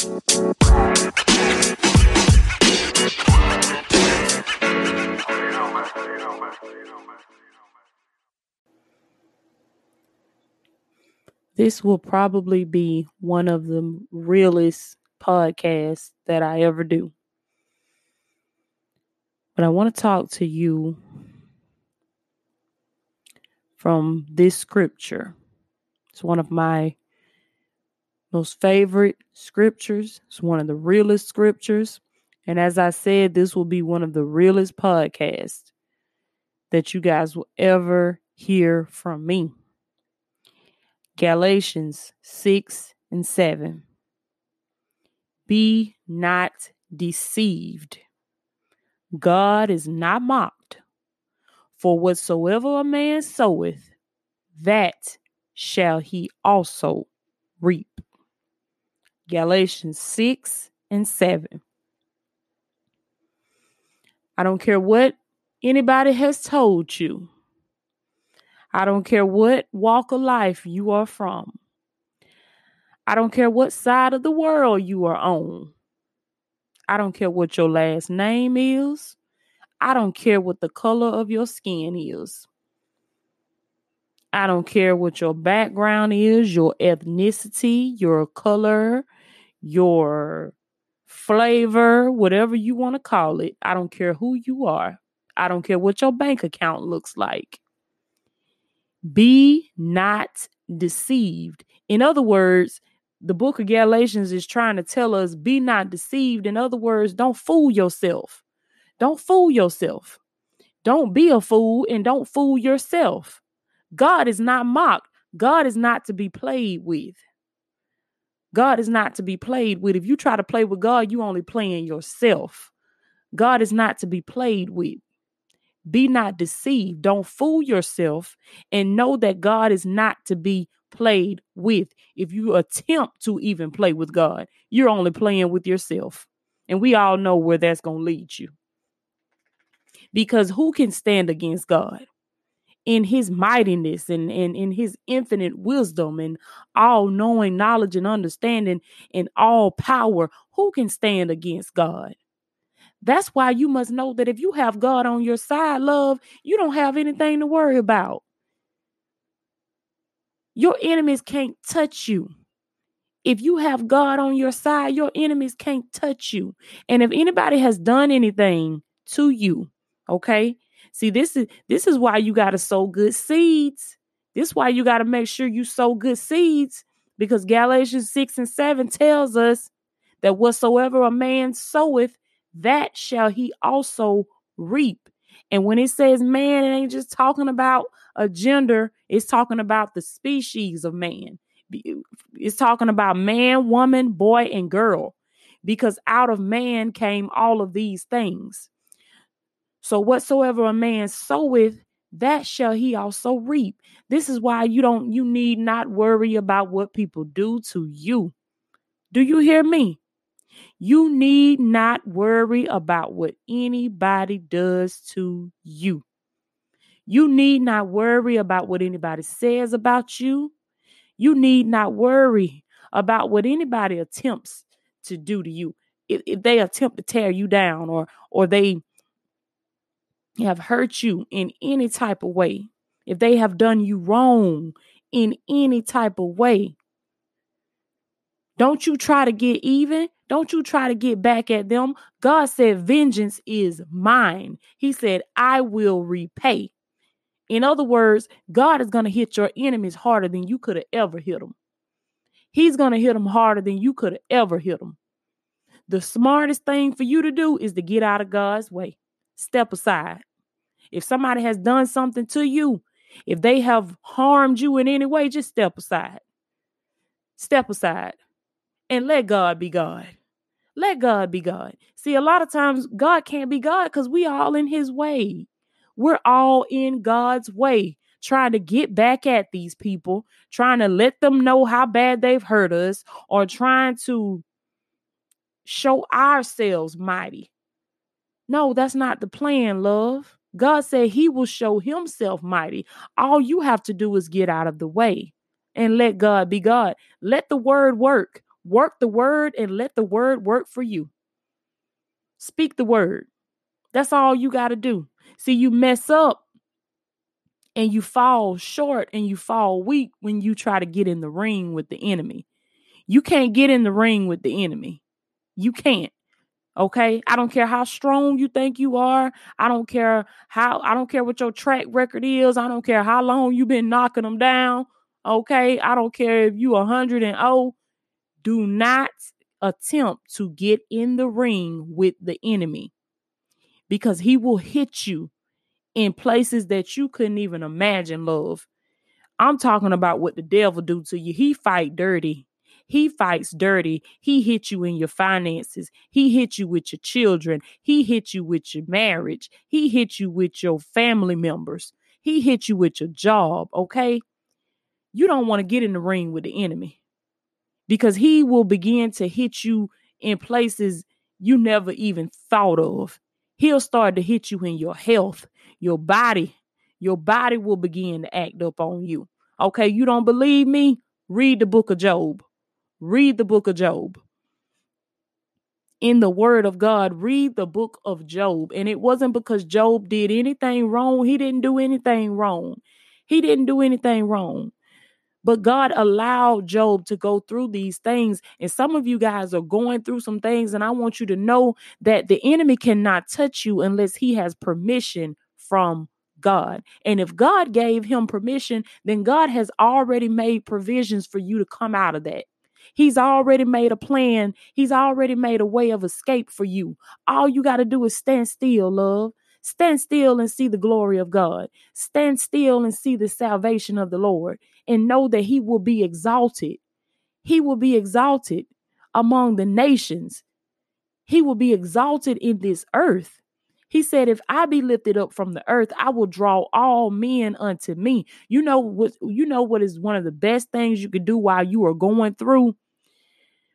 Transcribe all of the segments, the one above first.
This will probably be one of the realest podcasts that I ever do. But I want to talk to you from this scripture. It's one of my most favorite scriptures. It's one of the realest scriptures. And as I said, this will be one of the realest podcasts that you guys will ever hear from me. Galatians 6 and 7. Be not deceived. God is not mocked. For whatsoever a man soweth, that shall he also reap. Galatians 6 and 7. I don't care what anybody has told you. I don't care what walk of life you are from. I don't care what side of the world you are on. I don't care what your last name is. I don't care what the color of your skin is. I don't care what your background is, your ethnicity, your color, your flavor, whatever you want to call it. I don't care who you are. I don't care what your bank account looks like. Be not deceived. In other words, the book of Galatians is trying to tell us be not deceived. In other words, don't fool yourself. Don't fool yourself. Don't be a fool and don't fool yourself. God is not mocked. God is not to be played with. God is not to be played with. If you try to play with God, you only playing yourself. God is not to be played with. Be not deceived. Don't fool yourself and know that God is not to be played with. If you attempt to even play with God, you're only playing with yourself. And we all know where that's going to lead you. Because who can stand against God? In his mightiness and, and in his infinite wisdom and all knowing knowledge and understanding and all power, who can stand against God? That's why you must know that if you have God on your side, love, you don't have anything to worry about. Your enemies can't touch you. If you have God on your side, your enemies can't touch you. And if anybody has done anything to you, okay? See, this is this is why you got to sow good seeds. This is why you got to make sure you sow good seeds because Galatians 6 and 7 tells us that whatsoever a man soweth, that shall he also reap. And when it says man, it ain't just talking about a gender, it's talking about the species of man. It's talking about man, woman, boy, and girl, because out of man came all of these things. So whatsoever a man soweth, that shall he also reap. This is why you don't you need not worry about what people do to you. Do you hear me? You need not worry about what anybody does to you. You need not worry about what anybody says about you. You need not worry about what anybody attempts to do to you. If, if they attempt to tear you down or or they have hurt you in any type of way, if they have done you wrong in any type of way, don't you try to get even. Don't you try to get back at them. God said, Vengeance is mine. He said, I will repay. In other words, God is going to hit your enemies harder than you could have ever hit them. He's going to hit them harder than you could have ever hit them. The smartest thing for you to do is to get out of God's way. Step aside. If somebody has done something to you, if they have harmed you in any way, just step aside. Step aside and let God be God. Let God be God. See, a lot of times God can't be God because we all in his way. We're all in God's way, trying to get back at these people, trying to let them know how bad they've hurt us, or trying to show ourselves mighty. No, that's not the plan, love. God said he will show himself mighty. All you have to do is get out of the way and let God be God. Let the word work. Work the word and let the word work for you. Speak the word. That's all you got to do. See, you mess up and you fall short and you fall weak when you try to get in the ring with the enemy. You can't get in the ring with the enemy. You can't. Okay? I don't care how strong you think you are. I don't care how I don't care what your track record is. I don't care how long you've been knocking them down. Okay? I don't care if you 100 and oh, do not attempt to get in the ring with the enemy because he will hit you in places that you couldn't even imagine love. I'm talking about what the devil do to you. He fight dirty. He fights dirty. He hit you in your finances. He hit you with your children. He hit you with your marriage. He hit you with your family members. He hit you with your job, okay? You don't want to get in the ring with the enemy because he will begin to hit you in places you never even thought of. He'll start to hit you in your health, your body. Your body will begin to act up on you. Okay, you don't believe me? Read the book of Job. Read the book of Job. In the word of God, read the book of Job. And it wasn't because Job did anything wrong. He didn't do anything wrong. He didn't do anything wrong. But God allowed Job to go through these things. And some of you guys are going through some things. And I want you to know that the enemy cannot touch you unless he has permission from God. And if God gave him permission, then God has already made provisions for you to come out of that. He's already made a plan. He's already made a way of escape for you. All you got to do is stand still, love. Stand still and see the glory of God. Stand still and see the salvation of the Lord and know that He will be exalted. He will be exalted among the nations. He will be exalted in this earth. He said, If I be lifted up from the earth, I will draw all men unto me. You know what you know what is one of the best things you could do while you are going through?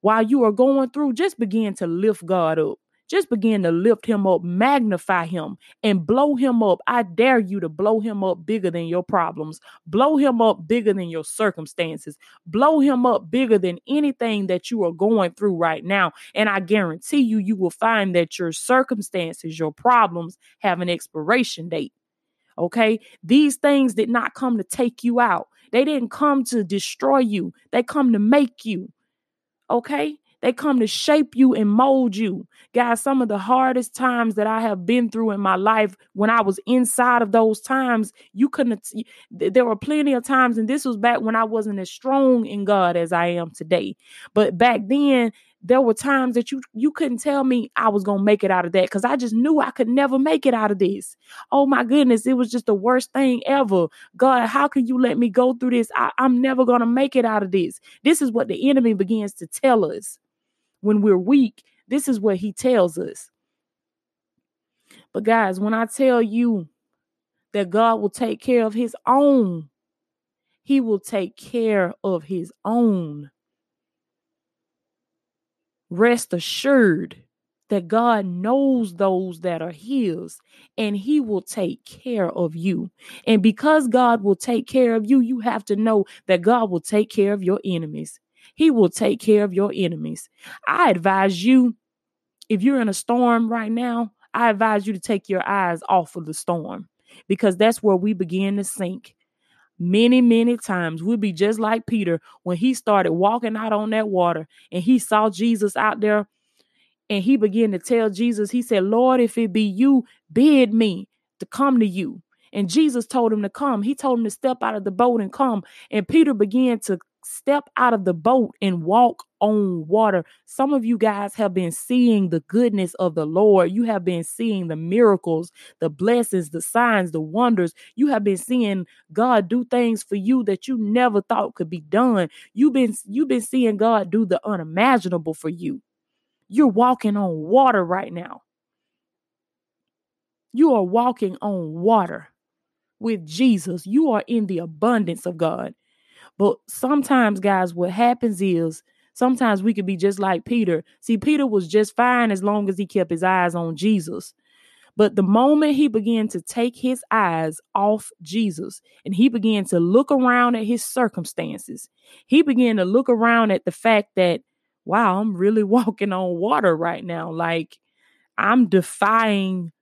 While you are going through, just begin to lift God up. Just begin to lift him up, magnify him, and blow him up. I dare you to blow him up bigger than your problems, blow him up bigger than your circumstances, blow him up bigger than anything that you are going through right now. And I guarantee you, you will find that your circumstances, your problems have an expiration date. Okay. These things did not come to take you out. They didn't come to destroy you. They come to make you. Okay. They come to shape you and mold you. Guys, some of the hardest times that I have been through in my life, when I was inside of those times, you couldn't, there were plenty of times, and this was back when I wasn't as strong in God as I am today. But back then, there were times that you you couldn't tell me I was gonna make it out of that because I just knew I could never make it out of this. Oh my goodness, it was just the worst thing ever. God, how can you let me go through this? I, I'm never gonna make it out of this. This is what the enemy begins to tell us when we're weak. This is what he tells us. But guys, when I tell you that God will take care of his own, he will take care of his own. Rest assured that God knows those that are his and he will take care of you. And because God will take care of you, you have to know that God will take care of your enemies. He will take care of your enemies. I advise you, if you're in a storm right now, I advise you to take your eyes off of the storm because that's where we begin to sink. Many, many times we'll be just like Peter when he started walking out on that water and he saw Jesus out there and he began to tell Jesus, he said, Lord, if it be you, bid me to come to you. And Jesus told him to come. He told him to step out of the boat and come. And Peter began to step out of the boat and walk on water. Some of you guys have been seeing the goodness of the Lord. You have been seeing the miracles, the blessings, the signs, the wonders. You have been seeing God do things for you that you never thought could be done. You've been you've been seeing God do the unimaginable for you. You're walking on water right now. You are walking on water with Jesus. You are in the abundance of God. But sometimes, guys, what happens is sometimes we could be just like Peter. See, Peter was just fine as long as he kept his eyes on Jesus. But the moment he began to take his eyes off Jesus and he began to look around at his circumstances, he began to look around at the fact that wow, I'm really walking on water right now. Like I'm defying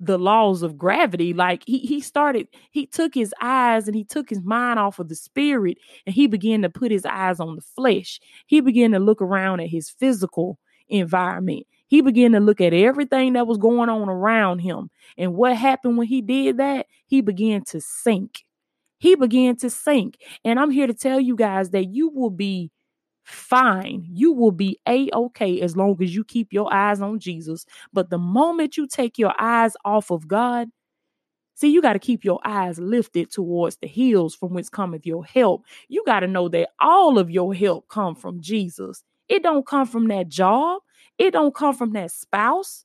the laws of gravity. Like he he started, he took his eyes and he took his mind off of the spirit and he began to put his eyes on the flesh. He began to look around at his physical environment. He began to look at everything that was going on around him. And what happened when he did that? He began to sink. He began to sink. And I'm here to tell you guys that you will be fine. You will be a okay as long as you keep your eyes on Jesus. But the moment you take your eyes off of God, see, you got to keep your eyes lifted towards the hills from which cometh your help. You got to know that all of your help come from Jesus. It don't come from that job. It don't come from that spouse,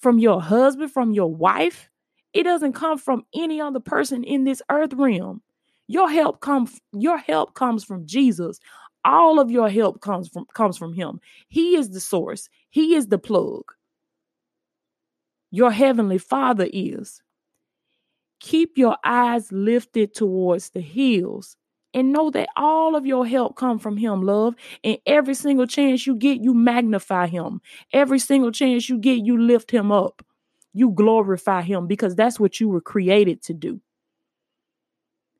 from your husband, from your wife. It doesn't come from any other person in this earth realm. Your help comes your help comes from Jesus. All of your help comes from comes from him. He is the source. He is the plug. Your heavenly Father is. Keep your eyes lifted towards the hills and know that all of your help come from him love and every single chance you get you magnify him every single chance you get you lift him up you glorify him because that's what you were created to do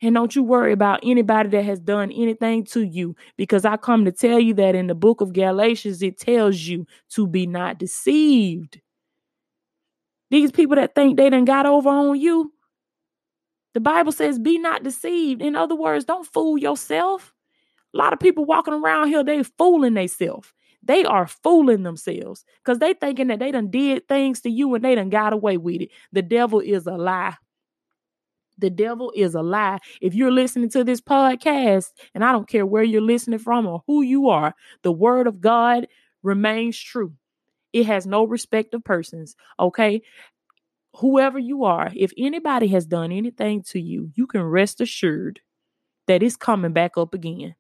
and don't you worry about anybody that has done anything to you because I come to tell you that in the book of Galatians, it tells you to be not deceived. These people that think they done got over on you, the Bible says, be not deceived. In other words, don't fool yourself. A lot of people walking around here, they fooling themselves. They are fooling themselves because they thinking that they done did things to you and they done got away with it. The devil is a lie. The devil is a lie. If you're listening to this podcast, and I don't care where you're listening from or who you are, the word of God remains true. It has no respect of persons. Okay whoever you are, if anybody has done anything to you, you can rest assured that it's coming back up again.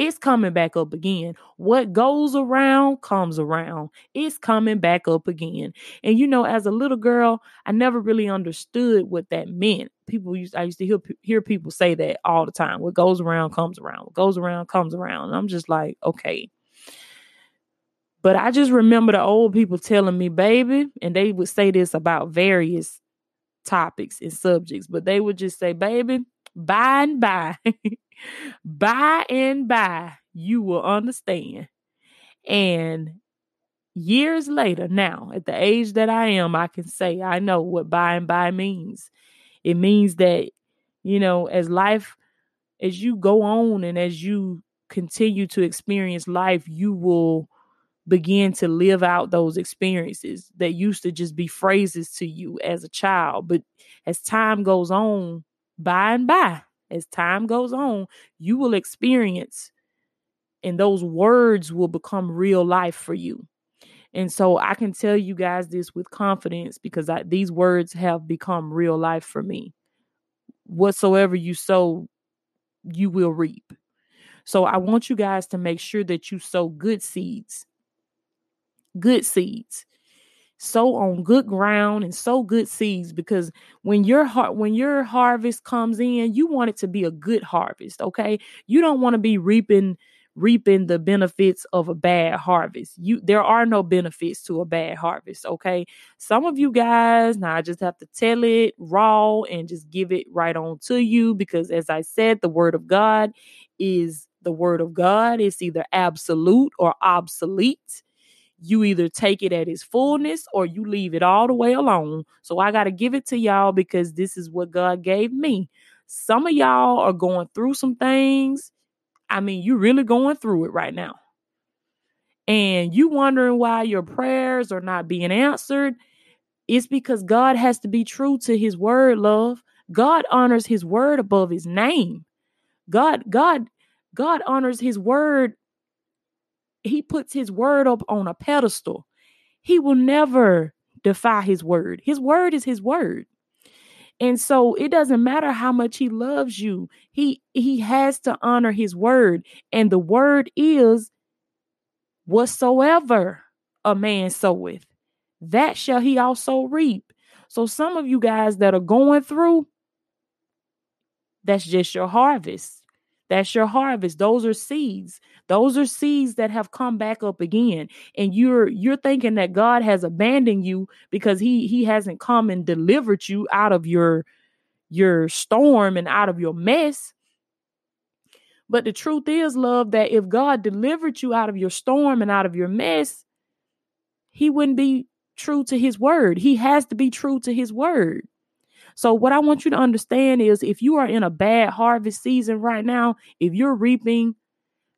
It's coming back up again. What goes around comes around. It's coming back up again. And you know, as a little girl, I never really understood what that meant. People used I used to hear hear people say that all the time. What goes around comes around. What goes around comes around. And I'm just like, okay. But I just remember the old people telling me, baby, and they would say this about various topics and subjects, but they would just say, baby, by and by, by and by, you will understand. And years later, now at the age that I am, I can say I know what by and by means. It means that, you know, as life, as you go on and as you continue to experience life, you will begin to live out those experiences that used to just be phrases to you as a child. But as time goes on, by and by, as time goes on, you will experience, and those words will become real life for you. And so I can tell you guys this with confidence because I, these words have become real life for me. Whatsoever you sow, you will reap. So I want you guys to make sure that you sow good seeds good seeds sow on good ground and sow good seeds because when your heart when your harvest comes in you want it to be a good harvest okay? You don't want to be reaping reaping the benefits of a bad harvest. You there are no benefits to a bad harvest okay? Some of you guys now i just have to tell it raw and just give it right on to you because as i said the word of god is the word of god it's either absolute or obsolete you either take it at its fullness or you leave it all the way alone. So I got to give it to y'all because this is what God gave me. Some of y'all are going through some things. I mean, you're really going through it right now. And you wondering why your prayers are not being answered. It's because God has to be true to his word, love. God honors his word above his name. God, God, God honors his word he puts his word up on a pedestal. He will never defy his word. His word is his word. And so it doesn't matter how much he loves you. He he has to honor his word. And the word is whatsoever a man soweth, that shall he also reap. So some of you guys that are going through, that's just your harvest. That's your harvest. Those are seeds. Those are seeds that have come back up again. And you're you're thinking that God has abandoned you because he he hasn't come and delivered you out of your your storm and out of your mess. But the truth is, love, that if God delivered you out of your storm and out of your mess, he wouldn't be true to his word. He has to be true to his word. So, what I want you to understand is if you are in a bad harvest season right now, if you're reaping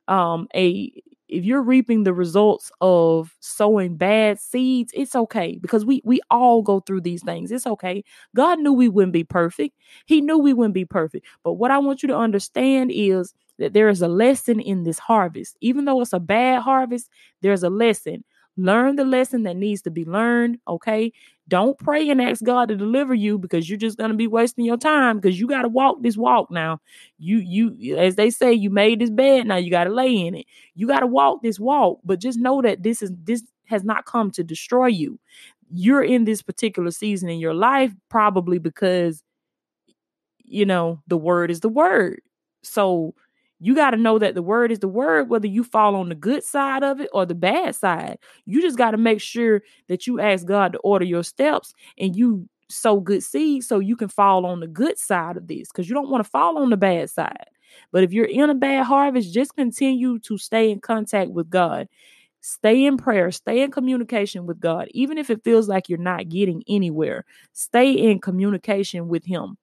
um, a if you're reaping the results of sowing bad seeds, it's okay because we we all go through these things. It's okay. God knew we wouldn't be perfect. He knew we wouldn't be perfect. But what I want you to understand is that there is a lesson in this harvest. Even though it's a bad harvest, there's a lesson. Learn the lesson that needs to be learned, okay? Don't pray and ask God to deliver you because you're just going to be wasting your time because you got to walk this walk now. You you as they say you made this bed, now you got to lay in it. You got to walk this walk, but just know that this is this has not come to destroy you. You're in this particular season in your life probably because you know, the word is the word. So you got to know that the word is the word, whether you fall on the good side of it or the bad side. You just got to make sure that you ask God to order your steps and you sow good seeds so you can fall on the good side of this because you don't want to fall on the bad side. But if you're in a bad harvest, just continue to stay in contact with God. Stay in prayer, stay in communication with God. Even if it feels like you're not getting anywhere, stay in communication with Him.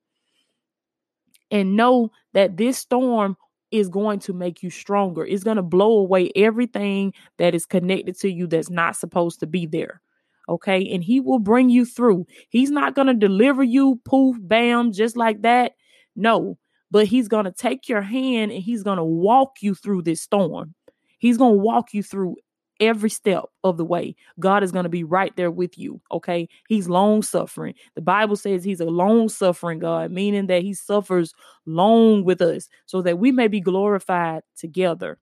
And know that this storm is going to make you stronger. It's going to blow away everything that is connected to you that's not supposed to be there. Okay. And he will bring you through. He's not going to deliver you poof, bam, just like that. No, but he's going to take your hand and he's going to walk you through this storm. He's going to walk you through every step of the way. God is going to be right there with you. Okay. He's long suffering. The Bible says he's a long suffering God, meaning that he suffers long with us so that we may be glorified together.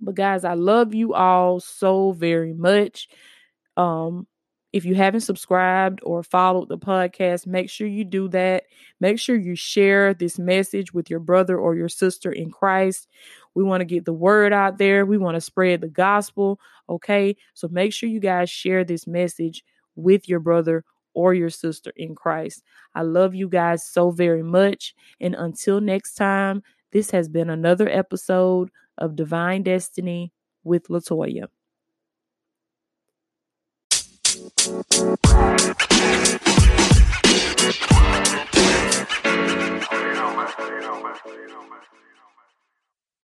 But guys, I love you all so very much. Um, if you haven't subscribed or followed the podcast, make sure you do that. Make sure you share this message with your brother or your sister in Christ. We want to get the word out there. We want to spread the gospel. Okay. So make sure you guys share this message with your brother or your sister in Christ. I love you guys so very much. And until next time, this has been another episode of Divine Destiny with Latoya. you. You man.